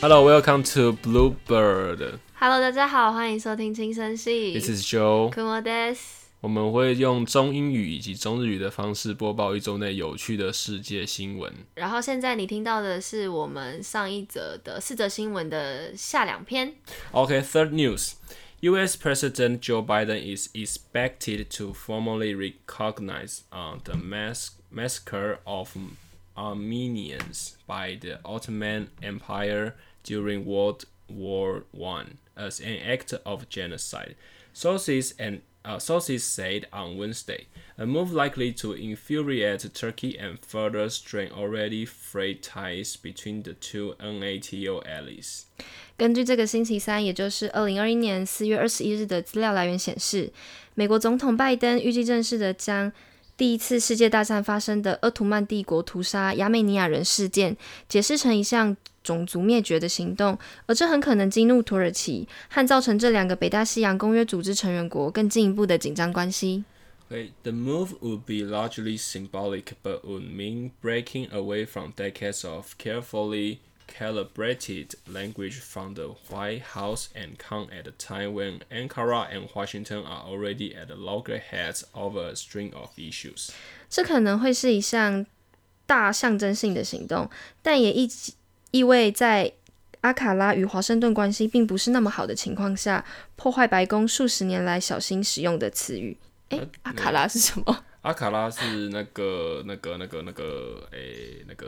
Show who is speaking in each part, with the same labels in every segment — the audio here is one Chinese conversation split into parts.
Speaker 1: Hello, welcome to Bluebird.
Speaker 2: Hello，大家好，欢迎收听轻声系。
Speaker 1: This is Joe.
Speaker 2: くもです。
Speaker 1: 我们会用中英语以及中日语的方式播报一周内有趣的世界新闻。
Speaker 2: 然后现在你听到的是我们上一则的四则新闻的下两篇。
Speaker 1: Okay, third news. U.S. President Joe Biden is expected to formally recognize uh, the mass- massacre of Armenians by the Ottoman Empire during World War One as an act of genocide. Sources and uh, sources said on Wednesday, a move likely to infuriate Turkey and further strain already frayed ties between the two NATO allies.
Speaker 2: 根据这个星期三，也就是二零二一年四月二十一日的资料来源显示，美国总统拜登预计正式的将 第一次世界大战发生的鄂图曼帝国屠杀亚美尼亚人事件解释成一项种族灭绝的行动，而这很可能激怒土耳其，和造成这两个北大西洋公约组织成员国更进一步的紧张关系。
Speaker 1: Okay, the move would be largely symbolic, but would mean breaking away from decades of carefully calibrated language from the White House and come at a time when Ankara and Washington are already at loggerheads over a string of issues.
Speaker 2: 这可能会是一项大象征性的行动，但也意意味在阿卡拉与华盛顿关系并不是那么好的情况下，破坏白宫数十年来小心使用的词语。诶，阿卡拉是什么？
Speaker 1: 阿卡拉是那个、那个、那个、那个，诶、那个、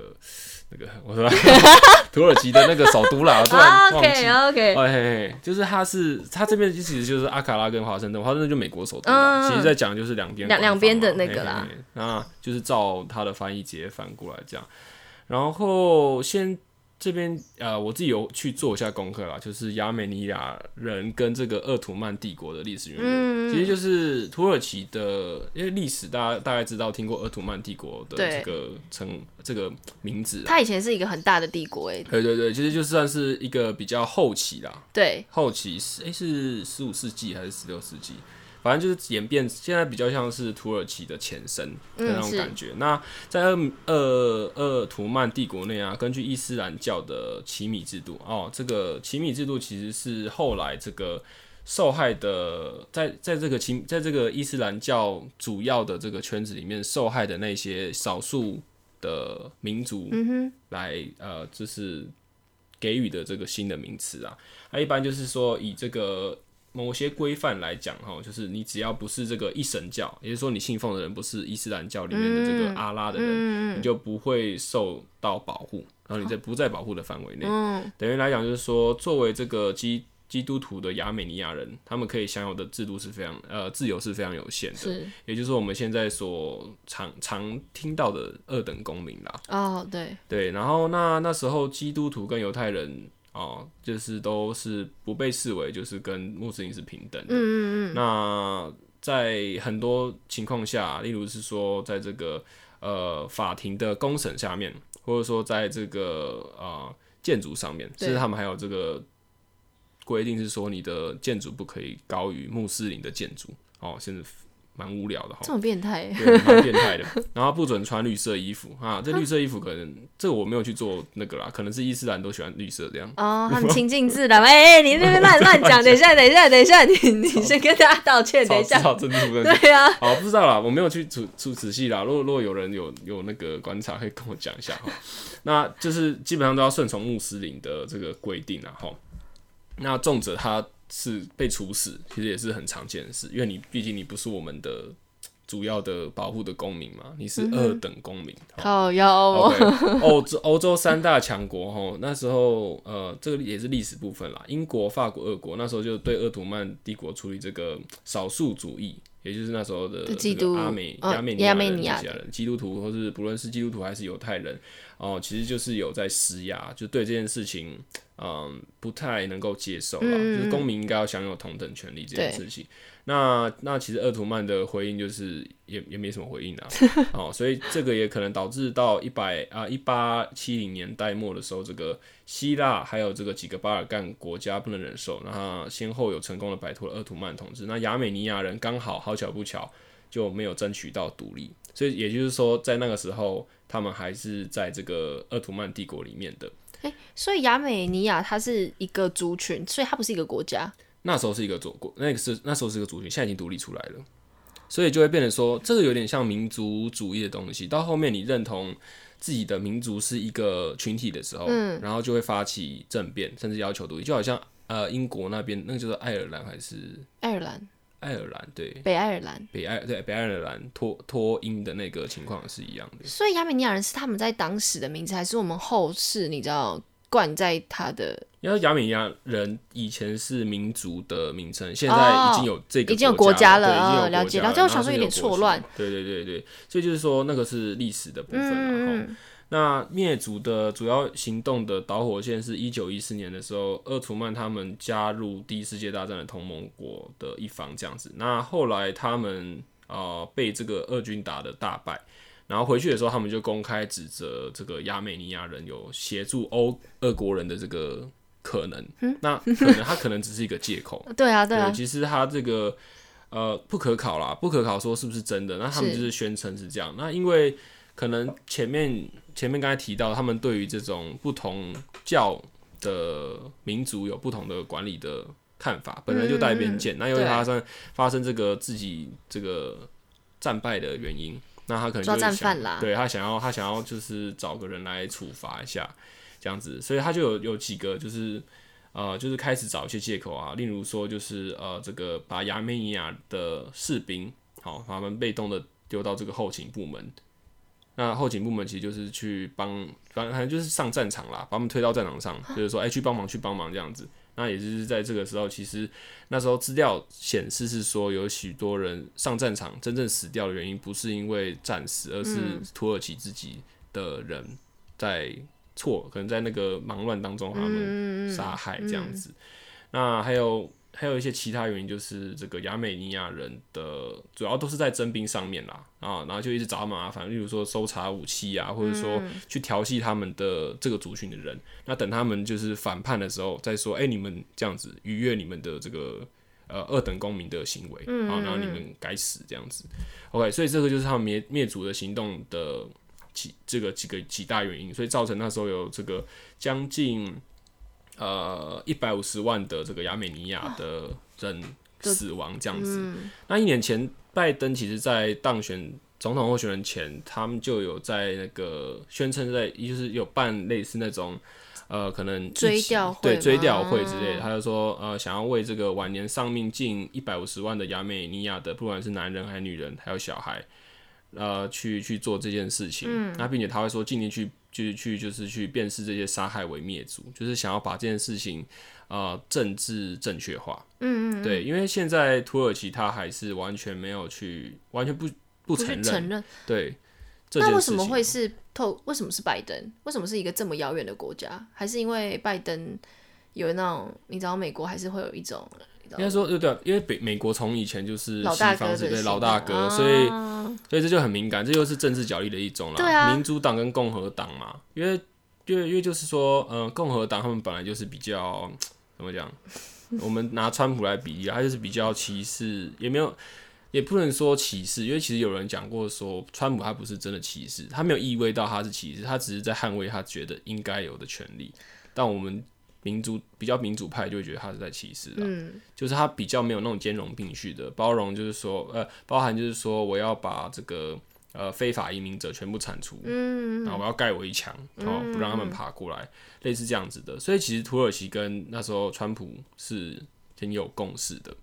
Speaker 1: 那个，我说 土耳其的那个首都啦，我突然忘记。
Speaker 2: OK，
Speaker 1: 哦嘿嘿，就是他是他这边其实就是阿卡拉跟华盛顿，华盛顿就美国首都
Speaker 2: 嗯
Speaker 1: 嘛。其实在讲就是两边
Speaker 2: 两两边的那个啦
Speaker 1: 嘿嘿嘿那就是照他的翻译直接翻过来这样。然后先这边呃，我自己有去做一下功课啦，就是亚美尼亚人跟这个鄂图曼帝国的历史渊源，
Speaker 2: 嗯
Speaker 1: 其实就是土耳其的，因为历史大家大概知道听过鄂图曼帝国的
Speaker 2: 对
Speaker 1: 这个称这个名字。
Speaker 2: 它以前是一个很大的帝国，诶，
Speaker 1: 对对对，其实就算是一个比较后期啦，
Speaker 2: 对，
Speaker 1: 后期是诶、是十五世纪还是十六世纪？反正就是演变，现在比较像是土耳其的前身的那种感觉。那在鄂鄂鄂图曼帝国内啊，根据伊斯兰教的奇米制度哦，这个奇米制度其实是后来这个受害的，在在这个奇在这个伊斯兰教主要的这个圈子里面受害的那些少数的民族，来呃，就是给予的这个新的名词啊。它一般就是说以这个某些规范来讲哈，就是你只要不是这个一神教，也就是说你信奉的人不是伊斯兰教里面的这个阿拉的人，你就不会受到保护，然后你在不在保护的范围内。
Speaker 2: 嗯，
Speaker 1: 等于来讲就是说，作为这个基基督徒的亚美尼亚人，他们可以享有的制度是非常呃自由是非常有限的，也就是我们现在所常常听到的二等公民啦。
Speaker 2: 哦，对，
Speaker 1: 对，然后那那时候基督徒跟犹太人哦，就是都是不被视为就是跟穆斯林是平等的。
Speaker 2: 嗯嗯嗯，
Speaker 1: 那在很多情况下，例如是说，在这个呃法庭的公审下面，或者说在这个呃建筑上面，
Speaker 2: 对
Speaker 1: 甚至他们还有这个规定是说，你的建筑不可以高于穆斯林的建筑。哦，现在蛮无聊的哈。
Speaker 2: 这么变态，
Speaker 1: 对，蛮变态的。然后不准穿绿色衣服啊，这绿色衣服可能这个我没有去做那个啦，可能是伊斯兰都喜欢绿色这样。
Speaker 2: 哦，他们亲近自然。哎、哎，你那边乱 乱讲，等一下，等一下，等一下，你你先跟大家道歉，等一下。对啊，
Speaker 1: 好，不知道啦，我没有去仔仔仔细啦。如果如果有人有有那个观察，可以跟我讲一下哈。那就是基本上都要顺从穆斯林的这个规定啦哈。那重者他是被处死，其实也是很常见的事，因为你毕竟你不是我们的主要的保护的公民嘛，你是二等公民。齁
Speaker 2: 靠腰哦。
Speaker 1: 欧洲欧洲三大强国哈，那时候呃，这个也是历史部分啦。英国、法国、俄国那时候就对鄂图曼帝国处理这个少数主义，也就是那时候的阿美
Speaker 2: 嗯
Speaker 1: 亚美尼
Speaker 2: 亚
Speaker 1: 亚人基督徒或是不论是基督徒还是犹太人哦，其实就是有在施压，就对这件事情嗯不太能够接受啦，
Speaker 2: 嗯
Speaker 1: 就是公民应该要享有同等权利这件事情。那那其实鄂图曼的回应就是也也没什么回应啊，哦，所以这个也可能导致到一百啊一八七零年代末的时候，这个希腊还有这个几个巴尔干国家不能忍受，然后先后有成功的摆脱了鄂图曼统治。那亚美尼亚人刚好好巧不巧就没有争取到独立，所以也就是说，在那个时候他们还是在这个鄂图曼帝国里面的。
Speaker 2: 所以亚美尼亚它是一个族群，所以它不是一个国家。
Speaker 1: 那时候是一个祖国，那个是那时候是一个族群，现在已经独立出来了，所以就会变成说，这个有点像民族主义的东西。到后面你认同自己的民族是一个群体的时候，
Speaker 2: 嗯
Speaker 1: 然后就会发起政变，甚至要求独立，就好像呃英国那边那个叫做爱尔兰还是
Speaker 2: 爱尔兰、
Speaker 1: 爱尔兰对
Speaker 2: 北爱尔兰，
Speaker 1: 北爱对北爱尔兰脱脱英的那个情况是一样的。
Speaker 2: 所以亚美尼亚人是他们在当时的名字，还是我们后世你知道冠在他的？
Speaker 1: 因为亚美尼亚人以前是民族的名称，现在
Speaker 2: 哦
Speaker 1: 已经有这个
Speaker 2: 已经有
Speaker 1: 国
Speaker 2: 国家了，
Speaker 1: 已经有
Speaker 2: 哦了解了解我想说有点错乱。
Speaker 1: 对对对对，所以就是说那个是历史的部分然后
Speaker 2: 嗯，
Speaker 1: 那灭族的主要行动的导火线是一九一四年的时候，鄂图曼他们加入第一世界大战的同盟国的一方这样子。那后来他们呃被这个俄军打的大败，然后回去的时候，他们就公开指责这个亚美尼亚人有协助欧俄国人的这个可能。那可能他可能只是一个借口。
Speaker 2: 对啊，对啊，
Speaker 1: 其实他这个呃不可考啦，不可考说是不是真的？那他们就是宣称是这样。那因为可能前面前面刚才提到，他们对于这种不同教的民族有不同的管理的看法，本来就带偏见。那因为
Speaker 2: 他
Speaker 1: 发生发生这个自己这个战败的原因，那他可能
Speaker 2: 抓
Speaker 1: 就是想
Speaker 2: 战犯啦
Speaker 1: 对他想要他想要就是找个人来处罚一下这样子，所以他就有有几个就是。呃，就是开始找一些借口啊，例如说，就是呃，这个把亚美尼亚的士兵，好，把他们被动的丢到这个后勤部门。那后勤部门其实就是去帮，反正就是上战场啦，把他们推到战场上，就是说，哎、去帮忙，去帮忙这样子。那也就是在这个时候，其实那时候资料显示是说，有许多人上战场真正死掉的原因，不是因为战死，而是土耳其自己的人在错，可能在那个忙乱当中，他们杀害这样子。那还有还有一些其他原因，就是这个亚美尼亚人的主要都是在征兵上面啦，啊，然后就一直找他麻烦，例如说搜查武器啊，或者说去调戏他们的这个族群的人。那等他们就是反叛的时候，再说，哎、你们这样子逾越你们的这个呃二等公民的行为，啊，然后你们该死这样子。OK，所以这个就是他们灭灭族的行动的几这个几个几大原因，所以造成那时候有这个将近呃一百五十万的这个亚美尼亚的人死亡这样子。那一年前，拜登其实在当选总统候选人前，他们就有在那个宣称在就是有办类似那种。呃，可能
Speaker 2: 追
Speaker 1: 起
Speaker 2: 悼会
Speaker 1: 对追悼会之类的，他就说，呃，想要为这个晚年丧命近一百五十万的亚美尼亚的，不管是男人还是女人，还有小孩，呃，去去做这件事情。那并且他会说，尽力去去去就是去辨识这些杀害为灭族，就是想要把这件事情呃政治正确化。嗯嗯对，因为现在土耳其他还是完全没有去，完全不不承认。
Speaker 2: 承认。
Speaker 1: 对，
Speaker 2: 那为什么会是透？为什么是拜登？为什么是一个这么遥远的国家？还是因为拜登有那种你知道美国还是会有一种
Speaker 1: 应该说对对，因为北美国从以前就是西
Speaker 2: 老大哥
Speaker 1: 方是对老大哥，所以
Speaker 2: 啊
Speaker 1: 所以这就很敏感，这又是政治角力的一种啦。
Speaker 2: 对啊
Speaker 1: 民主党跟共和党嘛，因为因为因为就是说，嗯、共和党他们本来就是比较怎么讲，我们拿川普来比例啊，他就是比较歧视，也没有。也不能说歧视，因为其实有人讲过说，川普他不是真的歧视，他没有意味到他是歧视，他只是在捍卫他觉得应该有的权利。但我们民主比较民主派就会觉得他是在歧视啊，
Speaker 2: 嗯，
Speaker 1: 就是他比较没有那种兼容并蓄的包容，就是说，呃，包含就是说，我要把这个呃非法移民者全部铲除，嗯，然后我要盖围墙，哦，不让他们爬过来，类似这样子的。所以其实土耳其跟那时候川普是挺有共识的，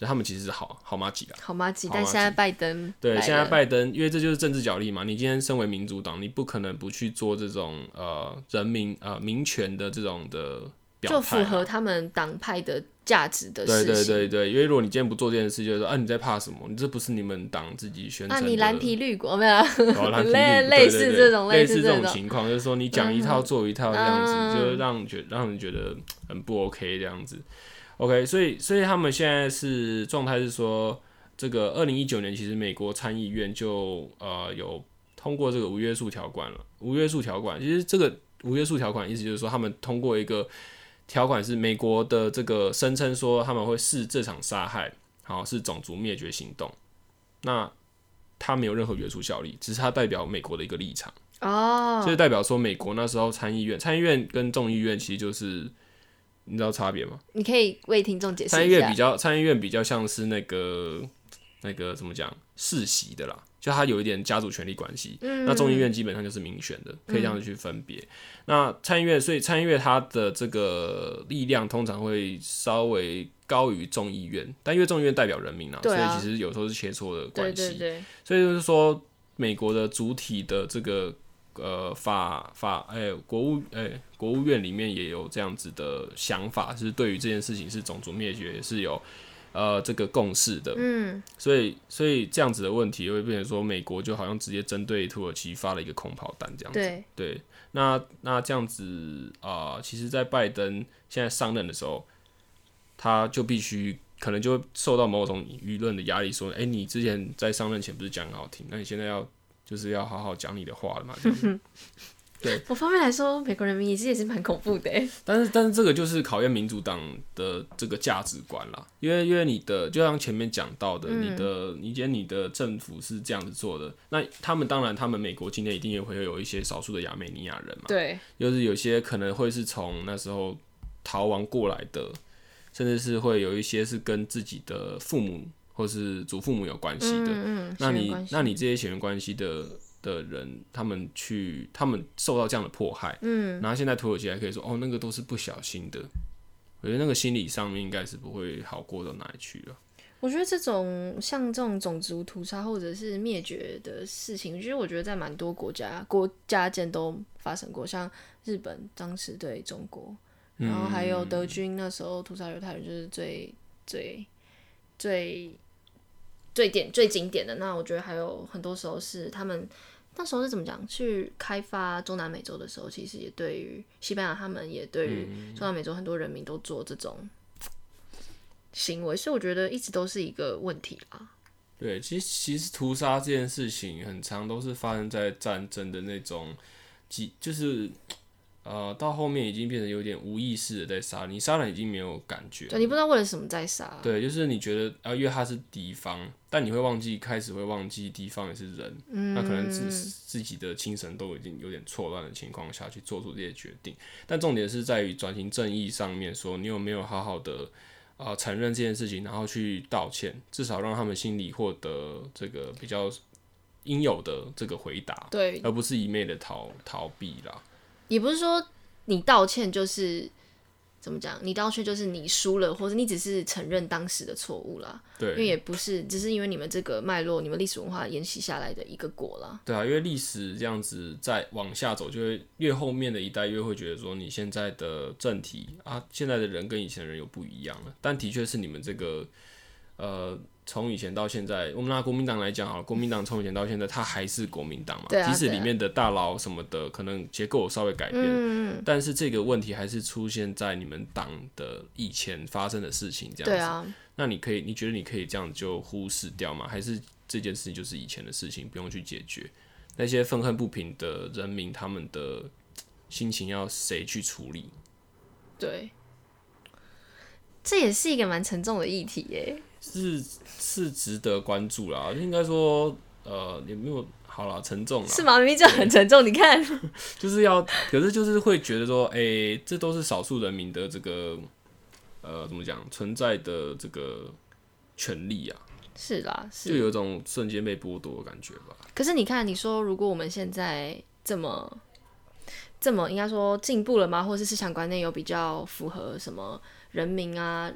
Speaker 1: 就他们其实是好好妈几啦。
Speaker 2: 好吗？鸡，
Speaker 1: 好吗
Speaker 2: 但现在拜登
Speaker 1: 对，
Speaker 2: 来
Speaker 1: 现在拜登，因为这就是政治角力嘛。你今天身为民主党，你不可能不去做这种呃人民呃民权的这种的表
Speaker 2: 就
Speaker 1: 态啊、
Speaker 2: 符合他们党派的价值的
Speaker 1: 对
Speaker 2: 事情。
Speaker 1: 对对对，因为如果你今天不做这件事，就是说啊你在怕什么？你这不是你们党自己宣传的。
Speaker 2: 那你蓝皮绿国没有 类类似
Speaker 1: 对对
Speaker 2: 这种
Speaker 1: 类
Speaker 2: 似这种
Speaker 1: 情况，就是说你讲一套做一套这样子，
Speaker 2: 嗯
Speaker 1: 就是让觉让人觉得很不 OK 这样子。OK，所以所以他们现在是状态是说，这个二零一九年其实美国参议院就呃有通过这个无约束条款了。无约束条款其实这个无约束条款意思就是说，他们通过一个条款是美国的这个声称说他们会视这场杀害好是种族灭绝行动。那它没有任何约束效力，只是它代表美国的一个立场，
Speaker 2: 哦，
Speaker 1: 就是代表说美国那时候参议院、参议院跟众议院其实就是你知道差别吗？
Speaker 2: 你可以为听众解释一下
Speaker 1: 参议院比。较参议院比较像是那个那个怎么讲世袭的啦，就它有一点家族权力关系。
Speaker 2: 嗯
Speaker 1: 那众议院基本上就是民选的，可以这样子去分别。那参议院，所以参议院它的这个力量通常会稍微高于众议院，但因为众议院代表人民啊，
Speaker 2: 啊
Speaker 1: 所以其实有时候是切磋的
Speaker 2: 对
Speaker 1: 关系。
Speaker 2: 对对，
Speaker 1: 所以就是说，美国的主体的这个呃法法哎、国务哎、国务院里面也有这样子的想法，是对于这件事情是种族灭绝也是有呃这个共识的。
Speaker 2: 嗯，
Speaker 1: 所以所以这样子的问题会变成说，美国就好像直接针对土耳其发了一个空炮弹这样子。
Speaker 2: 对，
Speaker 1: 对，那那这样子啊、呃其实，在拜登现在上任的时候，他就必须可能就会受到某种舆论的压力，说，哎、你之前在上任前不是讲很好听，那你现在要就是要好好讲你的话了嘛？这样。子
Speaker 2: 某方面来说，美国人民也是也是蛮恐怖的欸。
Speaker 1: 但是但是这个就是考验民主党的这个价值观啦，因为因为你的就像前面讲到的，你的你今天你的政府是这样子做的，那他们当然他们美国今天一定也会有一些少数的亚美尼亚人嘛，
Speaker 2: 对，
Speaker 1: 就是有些可能会是从那时候逃亡过来的，甚至是会有一些是跟自己的父母或是祖父母有关系的。
Speaker 2: 嗯嗯，
Speaker 1: 那你那你这些血缘关系的的人，他们去他们受到这样的迫害，
Speaker 2: 嗯，
Speaker 1: 然后现在土耳其还可以说哦，那个都是不小心的。我觉得那个心理上面应该是不会好过到哪里去了。
Speaker 2: 我觉得这种像这种种族屠杀或者是灭绝的事情，其实我觉得在蛮多国家国家间都发生过，像日本当时对中国，然后还有德军那时候屠杀犹太人，就是最最最最典最经典的。那我觉得还有很多时候是他们那时候是怎么讲？去开发中南美洲的时候，其实也对于西班牙他们也对于中南美洲很多人民都做这种行为，所以我觉得一直都是一个问题啦。
Speaker 1: 对，其实其实屠杀这件事情，很常都是发生在战争的那种，几就是呃，到后面已经变成有点无意识的在杀你，杀人已经没有感觉。
Speaker 2: 对你不知道为了什么在杀，
Speaker 1: 对，就是你觉得啊，因为他是敌方，但你会忘记，开始会忘记敌方也是人，那可能自自己的精神都已经有点错乱的情况下去做出这些决定。但重点是在于转型正义上面，说你有没有好好的啊、呃承认这件事情，然后去道歉，至少让他们心里获得这个比较应有的这个回答，
Speaker 2: 对，
Speaker 1: 而不是一昧的逃逃避啦。
Speaker 2: 也不是说你道歉就是怎么讲，你道歉就是你输了，或者你只是承认当时的错误啦。因为，也不是，只是因为你们这个脉络，你们历史文化沿袭下来的一个果啦。
Speaker 1: 对啊，因为历史这样子再往下走，就会越后面的一代越会觉得说你现在的政体啊，现在的人跟以前的人有不一样了。但的确是你们这个呃，从以前到现在，我们拿国民党来讲好了，国民党从以前到现在，它还是国民党嘛，即使里面的大佬什么的可能结构有稍微改变，
Speaker 2: 嗯，
Speaker 1: 但是这个问题还是出现在你们党的以前发生的事情这样子。
Speaker 2: 对啊，
Speaker 1: 那你可以，你觉得你可以这样就忽视掉吗？还是这件事情就是以前的事情，不用去解决？那些愤恨不平的人民，他们的心情要谁去处理？
Speaker 2: 对，这也是一个蛮沉重的议题耶。
Speaker 1: 是是值得关注啦。应该说，呃，也没有好啦，沉重啦，
Speaker 2: 是吗？明明就很沉重，你看，
Speaker 1: 就是要，可是就是会觉得说，哎、这都是少数人民的这个，呃，怎么讲，存在的这个权利啊，
Speaker 2: 是啦，。
Speaker 1: 是就有一种瞬间被剥夺的感觉吧。
Speaker 2: 可是你看，你说如果我们现在这么这么应该说进步了吗？或者是思想观念有比较符合什么人民啊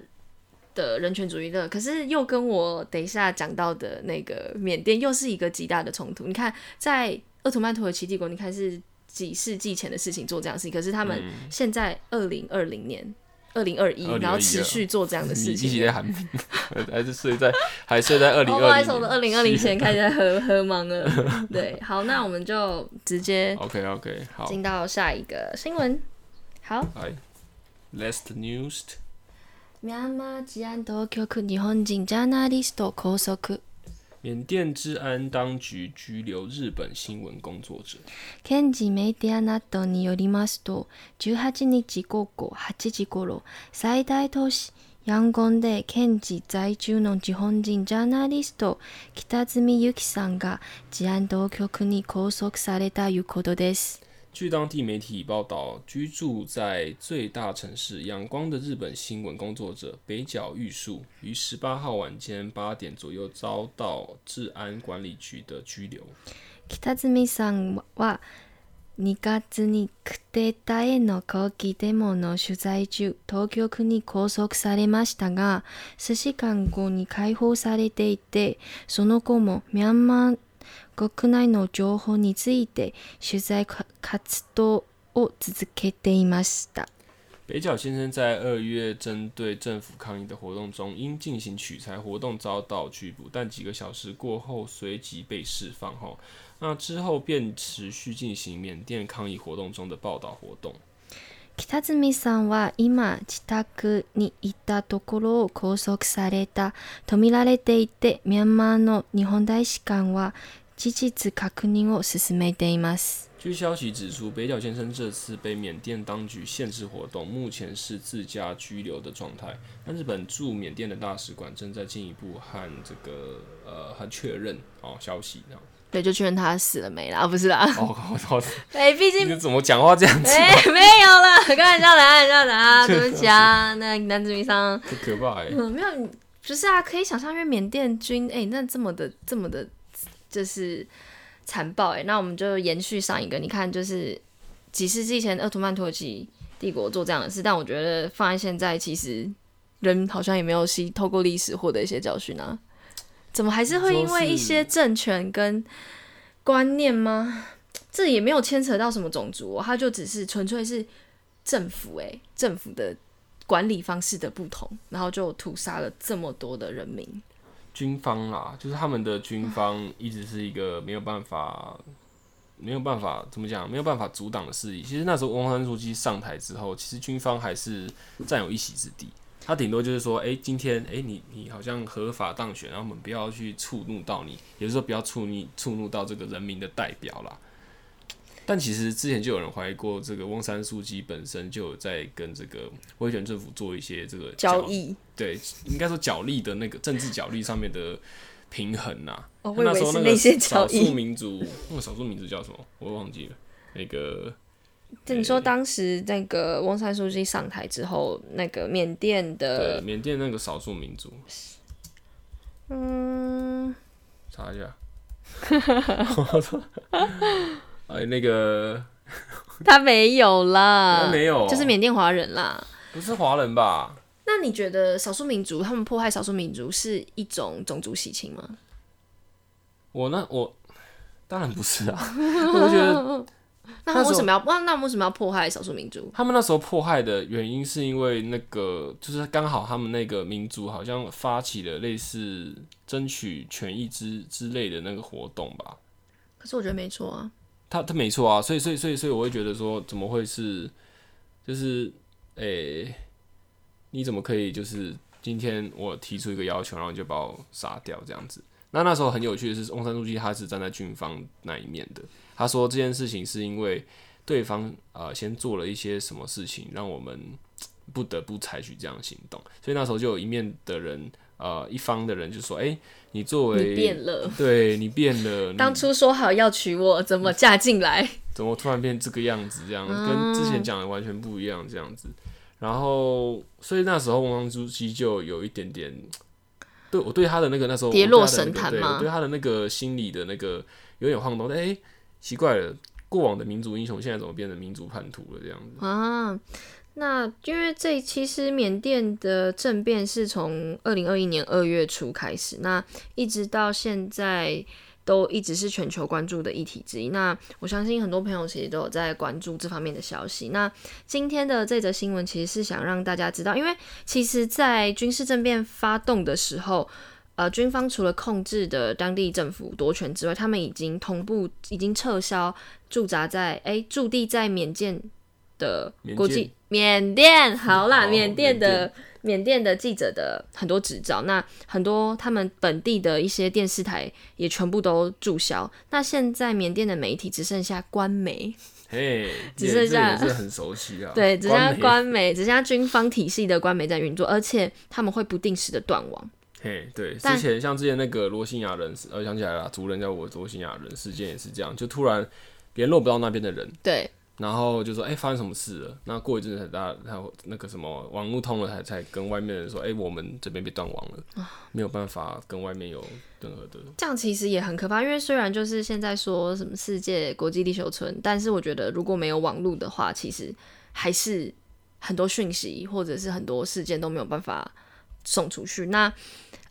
Speaker 2: 的人权主义的，可是又跟我等一下讲到的那个缅甸又是一个极大的冲突。你看，在鄂图曼土耳其帝国，你看是几世纪前的事情做这样的事情，可是他们现在二零二零年。二零二一
Speaker 1: ，2021
Speaker 2: 然后持续做这样的事情
Speaker 1: 在喊，还是睡在还睡在二零
Speaker 2: 哦，不好
Speaker 1: 二零
Speaker 2: 意思，我们二零二零前开始在喝喝忙了。对，好，那我们就直接
Speaker 1: OK OK，好，
Speaker 2: 进到下一个新闻。好，
Speaker 1: 来，Last news，
Speaker 2: ミャンマー治安当局日本人ジャーナリスト拘束。
Speaker 1: 缅甸治安当局拘留日本新闻工作者。
Speaker 2: 現地メディアなどによりますと、18日午後8時頃、最大都市ヤンゴンで現地在住の日本人ジャーナリスト北住由紀さんが治安当局に拘束されたいうことです。
Speaker 1: 据当地媒体报道，居住在最大城市仰光的日本新闻工作者北角玉树于十八号晚间八点左右遭到治安管理局的拘留。
Speaker 2: 北住さんは2月にクデータへの抗議デモの取材中、当局に拘束されましたが、数時間後に解放されていて、その後もミャンマー 国内の情報について取材活動を続けていました。
Speaker 1: 北角先生在二月针对政府抗议的活动中，因进行取材活动遭到拘捕，但几个小时过后随即被释放后，那之后便持续进行缅甸抗议活动中的报道活动。
Speaker 2: 北住さんは今自宅にいたところを拘束されたと見られていて、ミャンマーの日本大使館は事実確認を進めています。
Speaker 1: 据消息指出，北角先生这次被缅甸当局限制活动，目前是自家拘留的状态。那日本驻缅甸的大使馆正在进一步和这个呃和确认哦消息呢。
Speaker 2: 对，就确认他死了没啦？不是啦。
Speaker 1: 哦，我
Speaker 2: 哎，毕竟
Speaker 1: 你怎么讲话这样子？
Speaker 2: 哎，没有了，开玩笑的，开玩笑的啊，对不起啊，那男子迷上，
Speaker 1: 很可怕哎、
Speaker 2: 嗯，没有，不是啊，可以想象，因为缅甸军，哎，那这么的，这么的，就是残暴，哎，那我们就延续上一个，你看，就是几世纪前鄂图曼土耳其帝国做这样的事，但我觉得放在现在，其实人好像也没有吸透过历史获得一些教训啊，怎么还是会因为一些政权跟观念吗？这也没有牵扯到什么种族、哦，它就只是纯粹是政府诶、政府的管理方式的不同，然后就屠杀了这么多的人民。
Speaker 1: 军方啦，就是他们的军方一直是一个没有办法、没有办法怎么讲，没有办法阻挡的势力。其实那时候翁山书记上台之后，其实军方还是占有一席之地。他顶多就是说，哎、今天哎、你你好像合法当选，然后我们不要去触怒到你，也就是说不要触怒触怒到这个人民的代表啦。但其实之前就有人怀疑过，这个翁山书记本身就有在跟这个威权政府做一些这个
Speaker 2: 交易
Speaker 1: 对，应该说角力的那个政治角力上面的平衡呐、
Speaker 2: 哦
Speaker 1: 那时候那个少
Speaker 2: 交易
Speaker 1: 数民族，那个少数民族叫什么？我忘记了。那个
Speaker 2: 就你说当时那个翁山书记上台之后，那个缅甸
Speaker 1: 对
Speaker 2: 的，
Speaker 1: 缅甸那个少数民族，
Speaker 2: 嗯，
Speaker 1: 查一下。哎，那个
Speaker 2: 他没有啦，
Speaker 1: 他没有
Speaker 2: 就是缅甸华人啦。
Speaker 1: 不是华人吧？
Speaker 2: 那你觉得少数民族他们迫害少数民族是一种种族洗清吗？
Speaker 1: 我那我当然不是啊，我觉得
Speaker 2: 那他们为什么要那那为什么要迫害少数民族？
Speaker 1: 他们那时候迫害的原因是因为那个，就是刚好他们那个民族好像发起了类似争取权益之之类的那个活动吧。
Speaker 2: 可是我觉得没错啊。
Speaker 1: 他他没错啊，所以所以所以所以我会觉得说，怎么会是就是诶、你怎么可以就是今天我提出一个要求，然后你就把我杀掉这样子？那那时候很有趣的是，翁山书记他是站在军方那一面的。他说这件事情是因为对方呃先做了一些什么事情，让我们 不得不采取这样的行动。所以那时候就有一面的人呃一方的人就说：“诶、你作为
Speaker 2: 你变了，
Speaker 1: 对你变了，你
Speaker 2: 当初说好要娶我，怎么嫁进来？
Speaker 1: 怎么突然变这个样子？这样
Speaker 2: 嗯
Speaker 1: 跟之前讲的完全不一样，这样子。然后，所以那时候翁方书记就有一点点，对我对他的那个那时候
Speaker 2: 跌落神坛吗
Speaker 1: 我对他的那个心理的那个有点晃动。哎、奇怪了，过往的民族英雄现在怎么变成民族叛徒了？这样子。
Speaker 2: 啊，那因为这其实缅甸的政变是从二零二一年二月初开始，那一直到现在都一直是全球关注的议题之一。那我相信很多朋友其实都有在关注这方面的消息。那今天的这则新闻其实是想让大家知道，因为其实，在军事政变发动的时候。呃，军方除了控制的当地政府夺权之外，他们已经同步已经撤销驻扎在哎驻地在缅甸的国际缅甸，好啦，
Speaker 1: 哦
Speaker 2: 缅甸的缅甸的记者的很多执照，那很多他们本地的一些电视台也全部都注销。那现在缅甸的媒体只剩下官媒，
Speaker 1: 嘿，
Speaker 2: 只剩下
Speaker 1: 也是很熟悉啊。
Speaker 2: 对，只剩下官媒，只剩下军方体系的官媒在运作，而且他们会不定时的断网。
Speaker 1: 嘿，对，之前像之前那个罗兴亚人，呃，想起来了，族人叫我罗兴亚人事件也是这样，就突然联络不到那边的人，
Speaker 2: 对，
Speaker 1: 然后就说，哎、发生什么事了？那过一阵子才大家，他那个什么网络通了，才才跟外面人说，哎、我们这边被断网了，没有办法跟外面有任何的，
Speaker 2: 这样其实也很可怕，因为虽然就是现在说什么世界国际地球村，但是我觉得如果没有网络的话，其实还是很多讯息或者是很多事件都没有办法送出去。那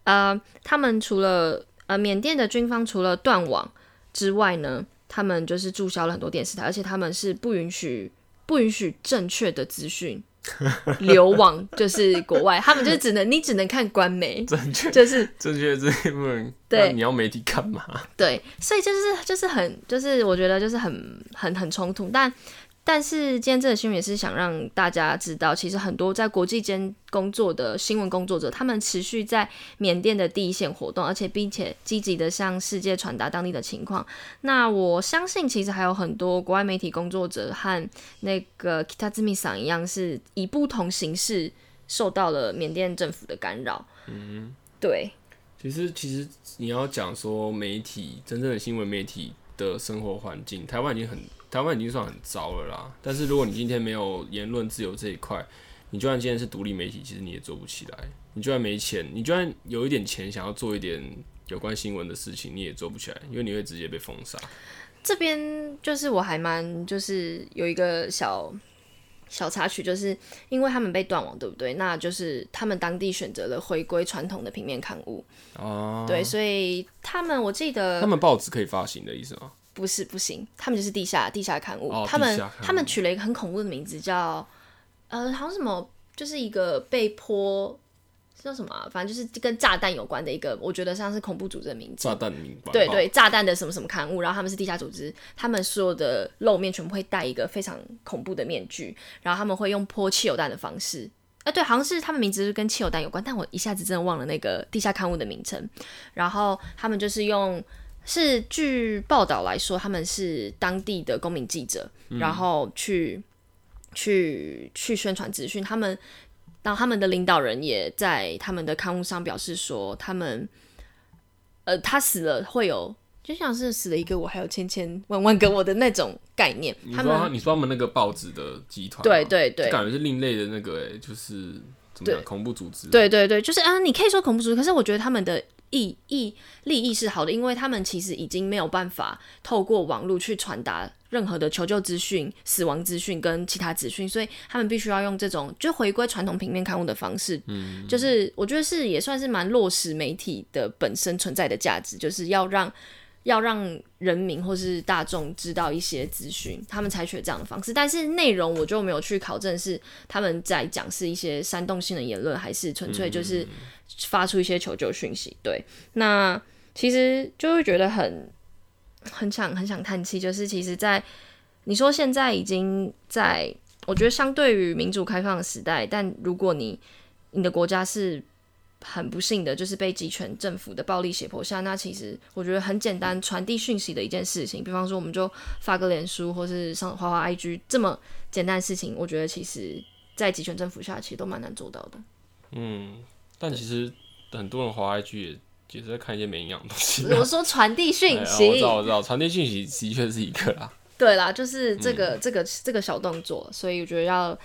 Speaker 2: 呃，他们除了呃缅甸的军方除了断网之外呢，他们就是注销了很多电视台，而且他们是不允许不允许正确的资讯 流往就是国外，他们就只能你只能看官媒，
Speaker 1: 正确
Speaker 2: 就是
Speaker 1: 正确这一部分，
Speaker 2: 对
Speaker 1: 你要媒体干嘛？
Speaker 2: 对，所以就是就是很就是我觉得就是很很很冲突，但但是今天这个新闻也是想让大家知道，其实很多在国际间工作的新闻工作者，他们持续在缅甸的第一线活动，而且并且积极的向世界传达当地的情况。那我相信，其实还有很多国外媒体工作者和那个 Kitazumi 桑一样，是以不同形式受到了缅甸政府的干扰。嗯，对。
Speaker 1: 其实，其实你要讲说媒体真正的新闻媒体的生活环境，台湾已经很台湾已经算很糟了啦。但是如果你今天没有言论自由这一块，你就算今天是独立媒体，其实你也做不起来。你就算没钱，你就算有一点钱，想要做一点有关新闻的事情，你也做不起来，因为你会直接被封杀。
Speaker 2: 这边就是我还蛮就是有一个小小插曲，就是因为他们被断网，对不对？那就是他们当地选择了回归传统的平面刊物，
Speaker 1: 哦，
Speaker 2: 对，所以他们我记得
Speaker 1: 他们报纸可以发行的意思吗？
Speaker 2: 不是不行，他们就是地下地下刊物，
Speaker 1: 哦
Speaker 2: 他们他们取了一个很恐怖的名字叫呃好像什么，就是一个被泼是叫什么啊、反正就是跟炸弹有关的一个，我觉得像是恐怖组织的名字。
Speaker 1: 炸弹明白？
Speaker 2: 对对，炸弹的什么什么刊物，然后他们是地下组织，他们所有的露面全部会戴一个非常恐怖的面具，然后他们会用泼汽油弹的方式。啊，对，好像是他们名字是跟汽油弹有关，但我一下子真的忘了那个地下刊物的名称。然后他们就是用，是据报道来说，他们是当地的公民记者，然后去去去宣传资讯。他们，然后他们的领导人也在他们的刊物上表示说，他们，呃，他死了会有。就像是死了一个我，还有千千万万个我的那种概念。
Speaker 1: 你说
Speaker 2: 他们
Speaker 1: 你说他们那个报纸的集团，
Speaker 2: 对对对
Speaker 1: 就感觉是另类的那个、欸，就是怎么讲恐怖组织？
Speaker 2: 对对对，就是啊，你可以说恐怖组织，可是我觉得他们的利益是好的，因为他们其实已经没有办法透过网络去传达任何的求救资讯、死亡资讯跟其他资讯，所以他们必须要用这种就回归传统平面刊物的方式，嗯，就是我觉得是也算是蛮落实媒体的本身存在的价值，就是要让。要让人民或是大众知道一些资讯，他们采取这样的方式，但是内容我就没有去考证是他们在讲是一些煽动性的言论，还是纯粹就是发出一些求救讯息。对，那其实就会觉得很很想很想叹气，就是其实在，你说现在已经在，我觉得相对于民主开放的时代，但如果你你的国家是很不幸的，就是被集权政府的暴力胁迫下，那其实我觉得很简单传递讯息的一件事情，比方说我们就发个脸书，或是上花花 IG 这么简单的事情，我觉得其实在集权政府下其实都蛮难做到的。
Speaker 1: 嗯，但其实很多人滑 IG 也也是在看一些没营养的东西。
Speaker 2: 我说传递讯
Speaker 1: 哎
Speaker 2: 息，
Speaker 1: 我知道，我知道，传递讯息的确是一个啦。
Speaker 2: 对啦，就是这个、这个这个小动作，所以我觉得要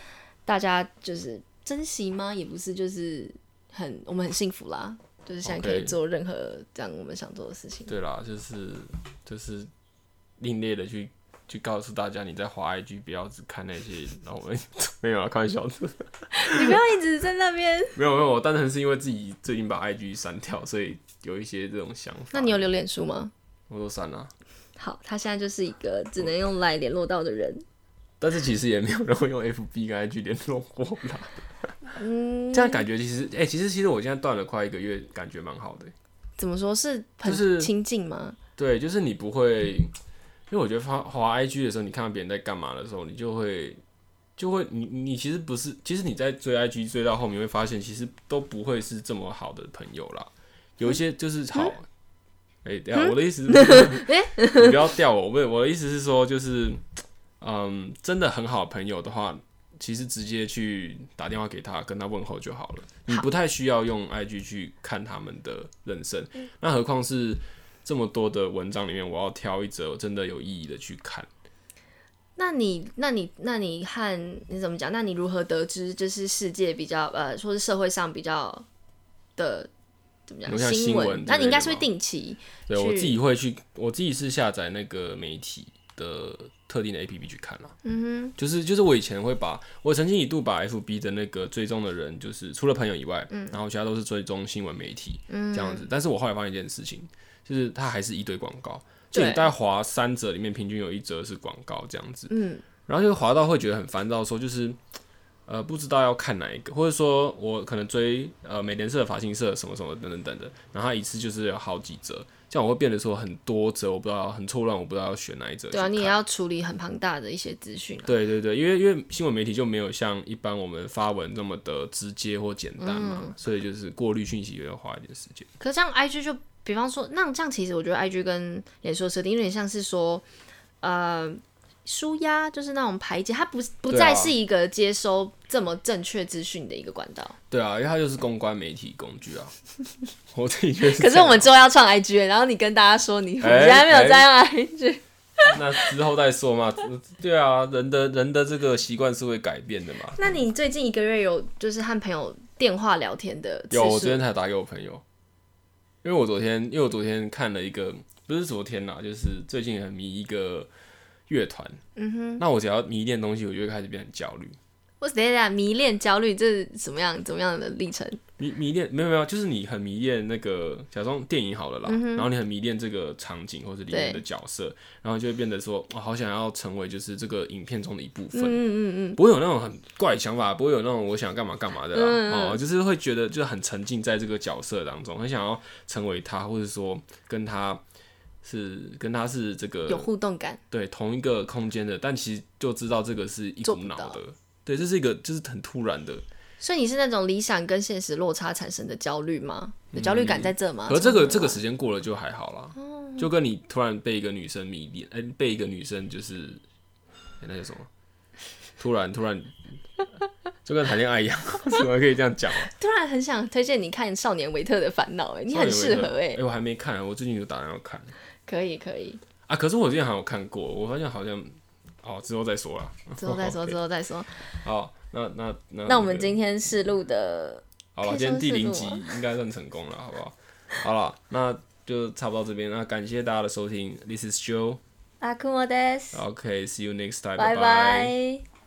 Speaker 2: 大家就是珍惜吗？也不是，就是很我们很幸福啦，就是现在可以做任何这样我们想做的事情。
Speaker 1: 对啦，就是就是另类的去去告诉大家，你在滑 IG 不要只看那些，然后我们 没有啊，开玩笑的，
Speaker 2: 你不要一直在那边。
Speaker 1: 没有没有，我单纯是因为自己最近把 IG 删掉，所以有一些这种想法。
Speaker 2: 那你有留脸书吗？
Speaker 1: 我都删了，
Speaker 2: 好，他现在就是一个只能用来联络到的人。
Speaker 1: 但是其实也没有人会用 FB 跟 IG 联络我啦。
Speaker 2: 嗯，
Speaker 1: 这样感觉其实，哎、其实其实我现在断了快一个月，感觉蛮好的。
Speaker 2: 怎么说是亲近吗？
Speaker 1: 对，就是你不会，因为我觉得发滑 IG 的时候，你看到别人在干嘛的时候，你就会就会你你其实不是，其实你在追 IG 追到后面会发现，其实都不会是这么好的朋友啦。有一些就是好，哎、等一下我的意思是，你不要吊我，不是我的意思是说，就是嗯，真的很好的朋友的话，其实直接去打电话给他，跟他问候就好了。你不太需要用 IG 去看他们的人生，那何况是这么多的文章里面，我要挑一则真的有意义的去看。
Speaker 2: 那你，那你，那你和你怎么讲？那你如何得知就是世界比较呃，说是社会上比较的怎么讲新
Speaker 1: 新闻
Speaker 2: 那你应该是会定期
Speaker 1: 对我自己会去，我自己是下载那个媒体的特定的 APP 去看了。嗯哼，就是就是我以前会把，我曾经一度把 FB 的那个追踪的人，就是除了朋友以外，嗯，然后其他都是追踪新闻媒体，嗯，这样子。但是我后来发现一件事情，就是它还是一堆广告，就你
Speaker 2: 对
Speaker 1: 大概划三折里面，平均有一折是广告这样子。
Speaker 2: 嗯，
Speaker 1: 然后就划到会觉得很烦躁，说就是呃不知道要看哪一个，或者说我可能追呃美联社、法新社什么什么等等等的，然后它一次就是有好几折，这样我会变得说很多则，我不知道很错乱，我不知道要选哪一折去
Speaker 2: 对啊，你也要处理很庞大的一些资讯啊。
Speaker 1: 对对对，因为因为新闻媒体就没有像一般我们发文那么的直接或简单嘛，
Speaker 2: 嗯
Speaker 1: 所以就是过滤讯息也要花一点时间。
Speaker 2: 可是这样 IG 就，比方说，那这样其实我觉得 IG 跟脸书的设定有点像是说，呃，舒压，就是那种排解，它不不再是一个接收这么正确资讯的一个管道。
Speaker 1: 对啊，因为它就是公关媒体工具啊，我自己觉得是。
Speaker 2: 可是我们之后要创 IG，然后你跟大家说你现在没有在用 IG，、
Speaker 1: 那之后再说嘛。对啊，人的人的这个习惯是会改变的嘛。
Speaker 2: 那你最近一个月有就是和朋友电话聊天的
Speaker 1: 有，我昨天才打给我朋友，因为我昨天，因为我昨天看了一个，不是昨天啦，就是最近很迷一个乐团。嗯哼，那我只要迷恋东西，我就会开始变得很焦虑。
Speaker 2: 我等一下迷恋焦虑，这是怎么样怎么样的历程？
Speaker 1: 迷迷恋没有没有，就是你很迷恋那个，假装电影好了啦，然后你很迷恋这个场景或者里面的角色，然后就会变得说，我好想要成为就是这个影片中的一部分。
Speaker 2: 嗯嗯嗯
Speaker 1: 不会有那种很怪的想法，不会有那种我想干嘛干嘛的啦。
Speaker 2: 嗯
Speaker 1: 哦，就是会觉得就是很沉浸在这个角色当中，很想要成为他，或者说跟他是跟他是这
Speaker 2: 个，有互动感。
Speaker 1: 对同一个空间的，但其实就知道这个是一股脑的。对，这是一个就是很突然的，
Speaker 2: 所以你是那种理想跟现实落差产生的焦虑吗？有焦虑感在这吗？
Speaker 1: 可是这个这个时间过了就还好啦，就跟你突然被一个女生迷恋，哎、被一个女生就是、哎那叫什么？突然突然就跟谈恋爱一样，怎么可以这样讲啊？
Speaker 2: 突然很想推荐你看《少年维特的烦恼》，哎，你很适合哎
Speaker 1: 哎、，我还没看，我最近有打算要看
Speaker 2: 可以可以，
Speaker 1: 啊。可是我之前好像有看过，我发现好像哦，之后再说啦。
Speaker 2: 之后再说，之后再说。
Speaker 1: 好，那那那
Speaker 2: 那我们今天试录的，
Speaker 1: 好了，今天第零集应该算成功了，好不好？好了，那就差不多到这边。那感谢大家的收听，This is Joe。
Speaker 2: 阿库莫德斯
Speaker 1: ，OK，see you next time，
Speaker 2: 拜
Speaker 1: 拜
Speaker 2: 拜。